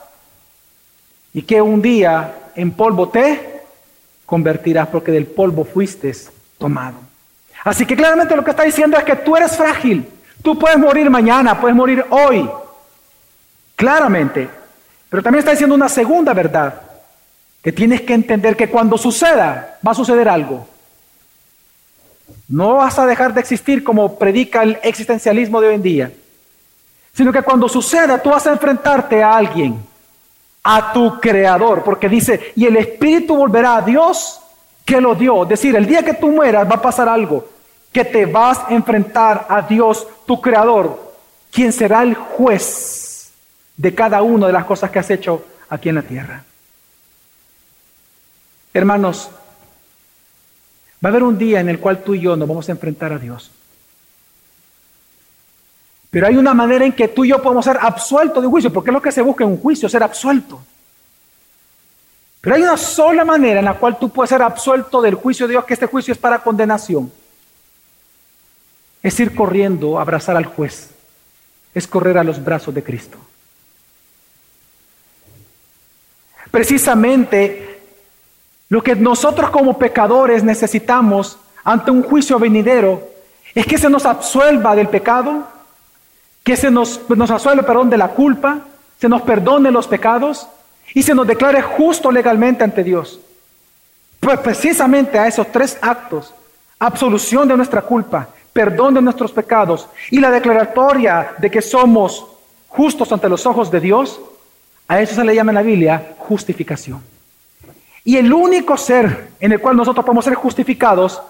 y que un día en polvo te convertirás porque del polvo fuiste tomado. Así que claramente lo que está diciendo es que tú eres frágil. Tú puedes morir mañana, puedes morir hoy. Claramente, pero también está diciendo una segunda verdad, que tienes que entender que cuando suceda, va a suceder algo. No vas a dejar de existir como predica el existencialismo de hoy en día, sino que cuando suceda, tú vas a enfrentarte a alguien, a tu creador, porque dice, y el espíritu volverá a Dios que lo dio. Es decir, el día que tú mueras va a pasar algo, que te vas a enfrentar a Dios, tu creador, quien será el juez de cada una de las cosas que has hecho aquí en la tierra. Hermanos, va a haber un día en el cual tú y yo nos vamos a enfrentar a Dios. Pero hay una manera en que tú y yo podemos ser absueltos de juicio, porque es lo que se busca en un juicio, ser absuelto. Pero hay una sola manera en la cual tú puedes ser absuelto del juicio de Dios, que este juicio es para condenación. Es ir corriendo a abrazar al juez. Es correr a los brazos de Cristo. Precisamente Lo que nosotros como pecadores necesitamos ante un juicio venidero es que se nos absuelva del pecado, que se nos, nos absuelva, perdón, de la culpa, se nos perdone los pecados y se nos declare justo legalmente ante Dios. Pues precisamente a esos tres actos, absolución de nuestra culpa, perdón de nuestros pecados y la declaratoria de que somos justos ante los ojos de Dios, a eso se le llama en la Biblia justificación. Y el único ser en el cual nosotros podemos ser justificados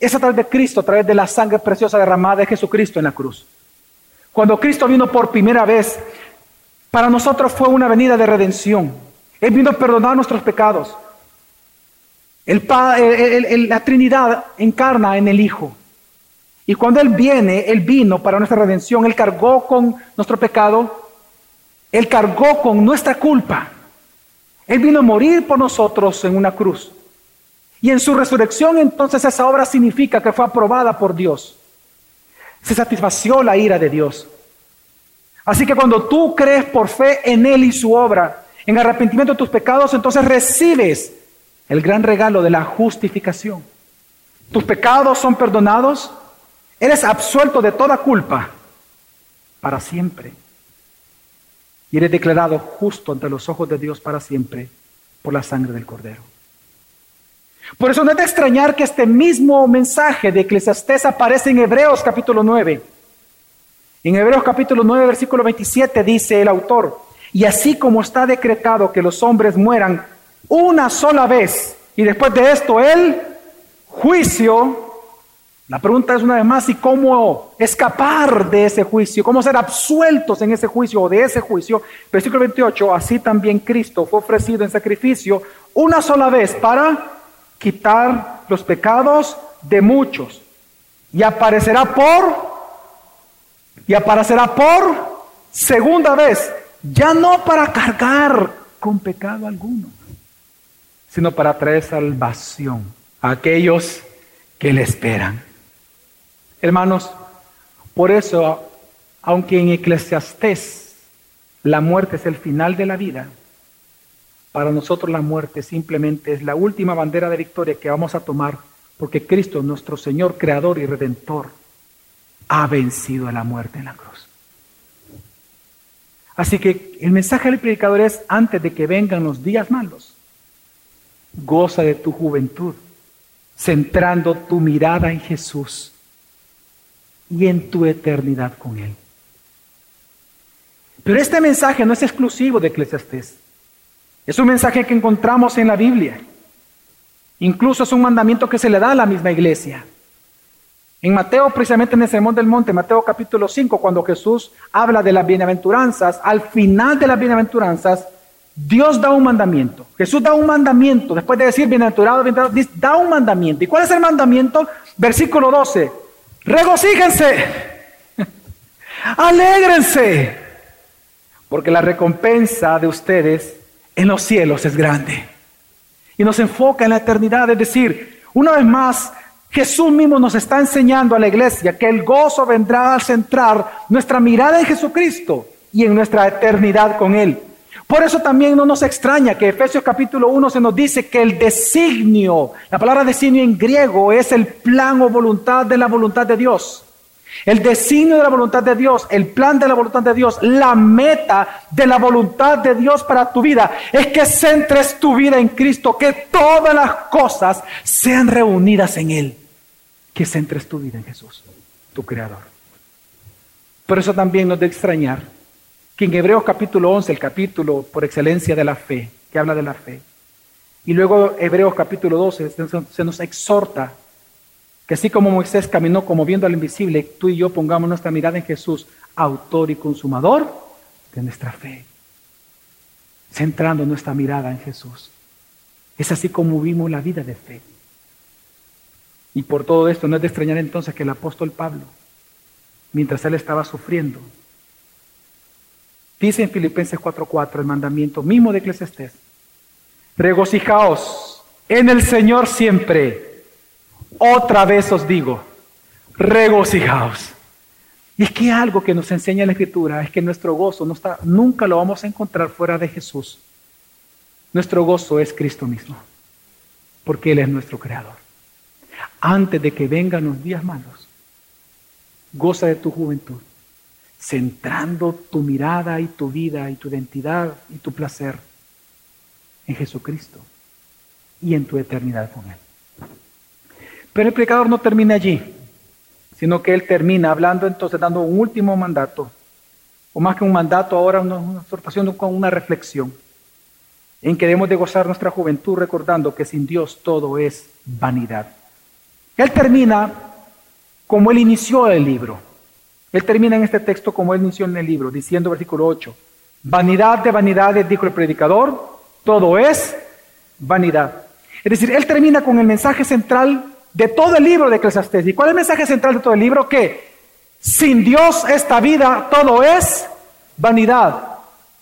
es a través de Cristo, a través de la sangre preciosa derramada de Jesucristo en la cruz. Cuando Cristo vino por primera vez, para nosotros fue una venida de redención. Él vino a perdonar nuestros pecados. la Trinidad encarna en el Hijo. Y cuando Él viene, Él vino para nuestra redención, Él cargó con nuestro pecado, Él cargó con nuestra culpa. Él vino a morir por nosotros en una cruz. Y en su resurrección entonces esa obra significa que fue aprobada por Dios. Se satisfació la ira de Dios. Así que cuando tú crees por fe en Él y su obra, en arrepentimiento de tus pecados, entonces recibes el gran regalo de la justificación. Tus pecados son perdonados, eres absuelto de toda culpa para siempre. Y eres declarado justo ante los ojos de Dios para siempre por la sangre del Cordero. Por eso no es de extrañar que este mismo mensaje de Eclesiastés aparece en Hebreos capítulo 9. En Hebreos capítulo 9, versículo 27 dice el autor, y así como está decretado que los hombres mueran una sola vez, y después de esto el juicio, la pregunta es una vez más, ¿y cómo escapar de ese juicio? ¿Cómo ser absueltos en ese juicio o de ese juicio? Versículo 28, así también Cristo fue ofrecido en sacrificio una sola vez para quitar los pecados de muchos. Y aparecerá por, y aparecerá por segunda vez, ya no para cargar con pecado alguno, sino para traer salvación a aquellos que le esperan. Hermanos, por eso, aunque en Eclesiastés la muerte es el final de la vida, para nosotros la muerte simplemente es la última bandera de victoria que vamos a tomar porque Cristo, nuestro Señor, Creador y Redentor, ha vencido a la muerte en la cruz. Así que el mensaje del predicador es, antes de que vengan los días malos, goza de tu juventud, centrando tu mirada en Jesús y en tu eternidad con Él. Pero este mensaje no es exclusivo de Eclesiastés. Es un mensaje que encontramos en la Biblia. Incluso es un mandamiento que se le da a la misma iglesia. En Mateo, precisamente en el Sermón del Monte, Mateo capítulo 5, cuando Jesús habla de las bienaventuranzas, al final de las bienaventuranzas, Dios da un mandamiento. Jesús da un mandamiento. Después de decir bienaventurado, bienaventurado da un mandamiento. ¿Y cuál es el mandamiento? Versículo 12. Regocíjense. Alégrense. Porque la recompensa de ustedes en los cielos es grande. Y nos enfoca en la eternidad, es decir, una vez más, Jesús mismo nos está enseñando a la iglesia que el gozo vendrá al centrar nuestra mirada en Jesucristo y en nuestra eternidad con Él. Por eso también no nos extraña que Efesios capítulo 1 se nos dice que el designio, la palabra designio en griego es el plan o voluntad de la voluntad de Dios. El designio de la voluntad de Dios, el plan de la voluntad de Dios, la meta de la voluntad de Dios para tu vida es que centres tu vida en Cristo, que todas las cosas sean reunidas en Él. Que centres tu vida en Jesús, tu Creador. Por eso también nos de extrañar que en Hebreos capítulo 11, el capítulo por excelencia de la fe, que habla de la fe, y luego Hebreos capítulo 12 se nos exhorta que así como Moisés caminó como viendo al invisible, tú y yo pongamos nuestra mirada en Jesús, autor y consumador de nuestra fe. Centrando nuestra mirada en Jesús. Es así como vimos la vida de fe. Y por todo esto no es de extrañar entonces que el apóstol Pablo, mientras él estaba sufriendo, dice en Filipenses 4:4 el mandamiento mismo de Eclesiastés, regocijaos en el Señor siempre. Otra vez os digo, regocijaos. Y es que algo que nos enseña la Escritura es que nuestro gozo no está, nunca lo vamos a encontrar fuera de Jesús. Nuestro gozo es Cristo mismo. porque Él es nuestro creador. Antes de que vengan los días malos, goza de tu juventud, centrando tu mirada y tu vida y tu identidad y tu placer en Jesucristo y en tu eternidad con Él. Pero el predicador no termina allí, sino que Él termina hablando entonces, dando un último mandato, o más que un mandato, ahora una, exhortación con una reflexión, en que debemos de gozar nuestra juventud recordando que sin Dios todo es vanidad. Él termina como Él inició el libro. Él termina en este texto como Él inició en el libro, diciendo versículo 8, vanidad de vanidades, dijo el predicador, todo es vanidad. Es decir, Él termina con el mensaje central de todo el libro de Eclesiastés. ¿Y cuál es el mensaje central de todo el libro? Que sin Dios esta vida todo es vanidad,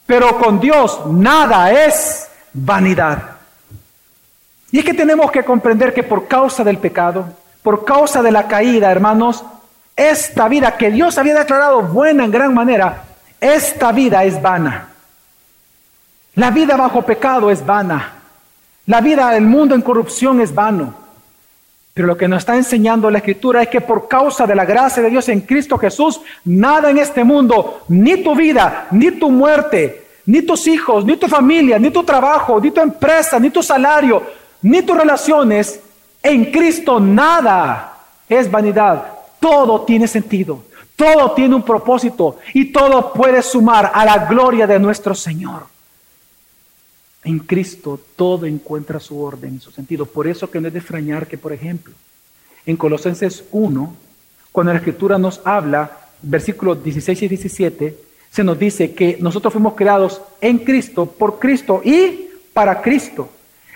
pero con Dios nada es vanidad. Y es que tenemos que comprender que por causa del pecado, por causa de la caída, hermanos, esta vida que Dios había declarado buena en gran manera, esta vida es vana. La vida bajo pecado es vana. La vida del mundo en corrupción es vano. Pero lo que nos está enseñando la Escritura es que por causa de la gracia de Dios en Cristo Jesús, nada en este mundo, ni tu vida, ni tu muerte, ni tus hijos, ni tu familia, ni tu trabajo, ni tu empresa, ni tu salario, ni tus relaciones, en Cristo nada es vanidad. Todo tiene sentido, todo tiene un propósito y todo puede sumar a la gloria de nuestro Señor. En Cristo todo encuentra su orden y su sentido. Por eso que no es de extrañar que, por ejemplo, en Colosenses 1, cuando la Escritura nos habla, versículos 16 y 17, se nos dice que nosotros fuimos creados en Cristo, por Cristo y para Cristo.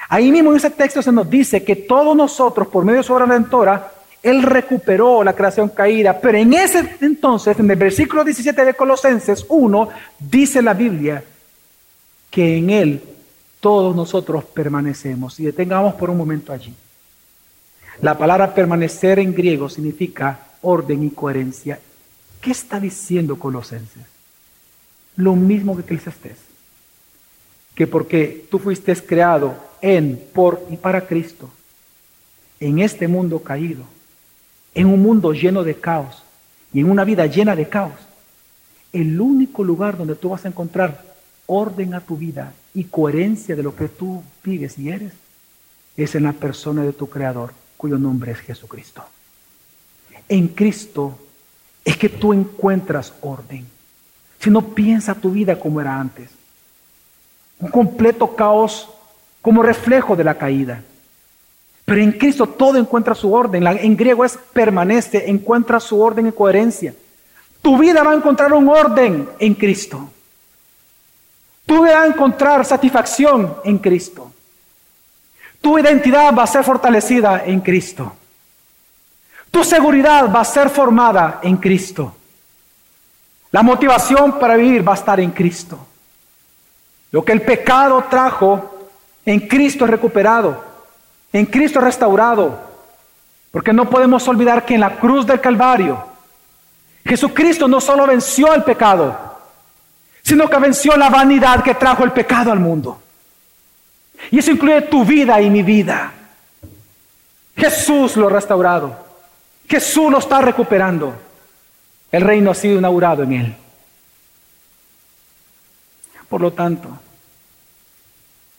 Ahí mismo en ese texto se nos dice que todos nosotros, por medio de su obra redentora, Él recuperó la creación caída. Pero en ese entonces, en el versículo 17 de Colosenses 1, dice la Biblia que en Él todos nosotros permanecemos. Y detengamos por un momento allí. La palabra permanecer en griego significa orden y coherencia. ¿Qué está diciendo Colosenses? Lo mismo que Eclesiastés. Que porque tú fuiste creado en, por y para Cristo, en este mundo caído, en un mundo lleno de caos y en una vida llena de caos, el único lugar donde tú vas a encontrar orden a tu vida y coherencia de lo que tú vives y eres es en la persona de tu Creador, cuyo nombre es Jesucristo. En Cristo es que tú encuentras orden. Si no piensa tu vida como era antes, un completo caos como reflejo de la caída. Pero en Cristo todo encuentra su orden. En griego es permanece, encuentra su orden y coherencia. Tu vida va a encontrar un orden en Cristo. Tú vas a encontrar satisfacción en Cristo. Tu identidad va a ser fortalecida en Cristo. Tu seguridad va a ser formada en Cristo. La motivación para vivir va a estar en Cristo. Lo que el pecado trajo, en Cristo es recuperado. En Cristo es restaurado. Porque no podemos olvidar que en la cruz del Calvario, Jesucristo no solo venció el pecado, sino que venció la vanidad que trajo el pecado al mundo. Y eso incluye tu vida y mi vida. Jesús lo ha restaurado. Jesús lo está recuperando. El reino ha sido inaugurado en él. Por lo tanto,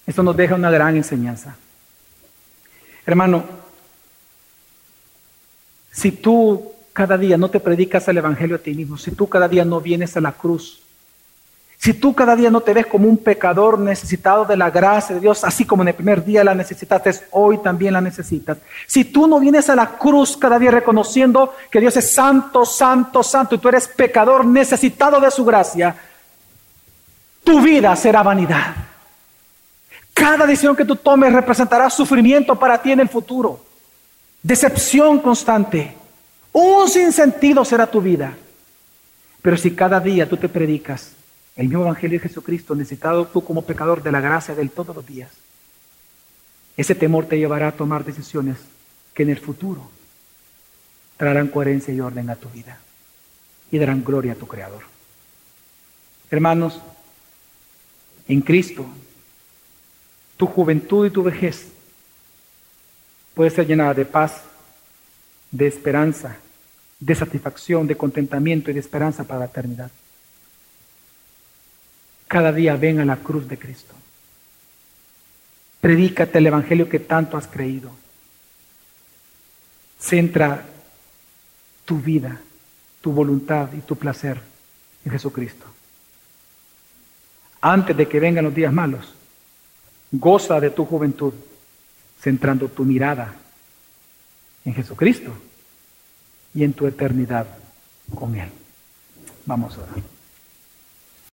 esto nos deja una gran enseñanza. Hermano, si tú cada día no te predicas el Evangelio a ti mismo, si tú cada día no vienes a la cruz, si tú cada día no te ves como un pecador necesitado de la gracia de Dios, así como en el primer día la necesitaste, hoy también la necesitas. Si tú no vienes a la cruz cada día reconociendo que Dios es santo, santo, santo y tú eres pecador necesitado de su gracia, tu vida será vanidad. Cada decisión que tú tomes representará sufrimiento para ti en el futuro, decepción constante, un sinsentido será tu vida. Pero si cada día tú te predicas, el mismo Evangelio de Jesucristo, necesitado tú como pecador de la gracia del todos los días. Ese temor te llevará a tomar decisiones que en el futuro traerán coherencia y orden a tu vida y darán gloria a tu Creador. Hermanos, en Cristo, tu juventud y tu vejez puede ser llenada de paz, de esperanza, de satisfacción, de contentamiento y de esperanza para la eternidad. Cada día ven a la cruz de Cristo. Predícate el Evangelio que tanto has creído. Centra tu vida, tu voluntad y tu placer en Jesucristo. Antes de que vengan los días malos, goza de tu juventud, centrando tu mirada en Jesucristo y en tu eternidad con Él. Vamos a orar.